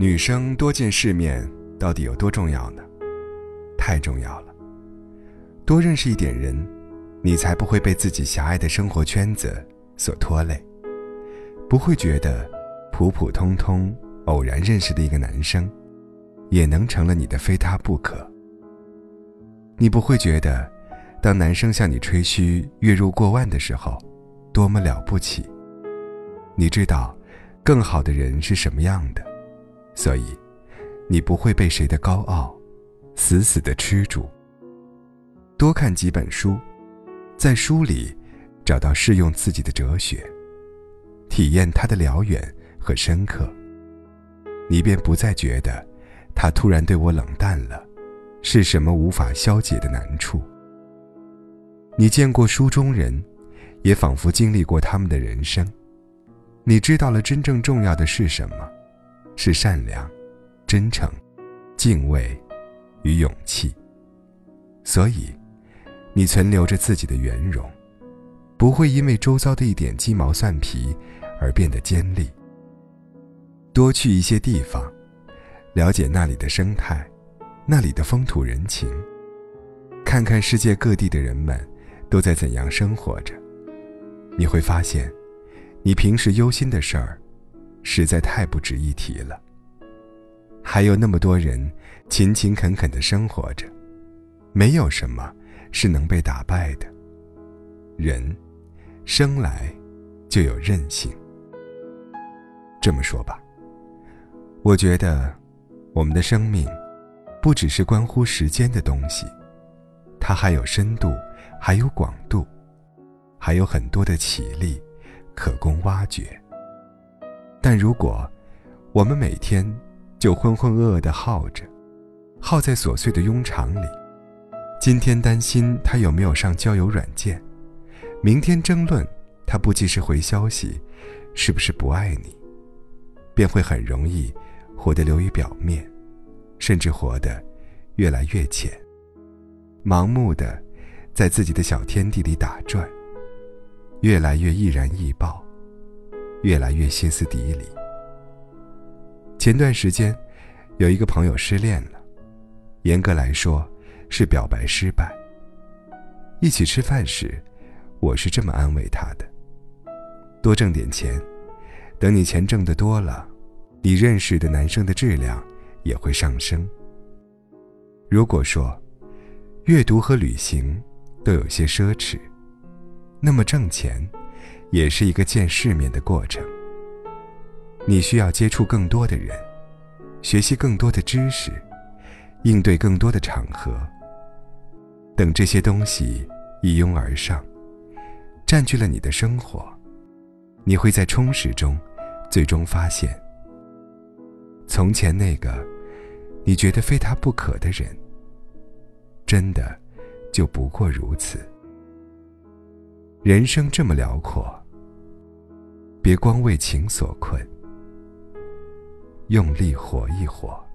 女生多见世面到底有多重要呢？太重要了。多认识一点人，你才不会被自己狭隘的生活圈子所拖累，不会觉得普普通通偶然认识的一个男生，也能成了你的非他不可。你不会觉得，当男生向你吹嘘月入过万的时候，多么了不起。你知道，更好的人是什么样的。所以，你不会被谁的高傲死死的吃住。多看几本书，在书里找到适用自己的哲学，体验它的辽远和深刻，你便不再觉得他突然对我冷淡了，是什么无法消解的难处。你见过书中人，也仿佛经历过他们的人生，你知道了真正重要的是什么。是善良、真诚、敬畏与勇气。所以，你存留着自己的圆融，不会因为周遭的一点鸡毛蒜皮而变得尖利。多去一些地方，了解那里的生态，那里的风土人情，看看世界各地的人们都在怎样生活着，你会发现，你平时忧心的事儿。实在太不值一提了。还有那么多人勤勤恳恳的生活着，没有什么是能被打败的。人生来就有韧性。这么说吧，我觉得我们的生命不只是关乎时间的东西，它还有深度，还有广度，还有很多的潜力可供挖掘。但如果我们每天就浑浑噩噩地耗着，耗在琐碎的庸常里，今天担心他有没有上交友软件，明天争论他不及时回消息，是不是不爱你，便会很容易活得流于表面，甚至活得越来越浅，盲目的在自己的小天地里打转，越来越易燃易爆。越来越歇斯底里。前段时间，有一个朋友失恋了，严格来说，是表白失败。一起吃饭时，我是这么安慰他的：多挣点钱，等你钱挣得多了，你认识的男生的质量也会上升。如果说，阅读和旅行都有些奢侈，那么挣钱。也是一个见世面的过程。你需要接触更多的人，学习更多的知识，应对更多的场合。等这些东西一拥而上，占据了你的生活，你会在充实中，最终发现，从前那个你觉得非他不可的人，真的就不过如此。人生这么辽阔，别光为情所困，用力活一活。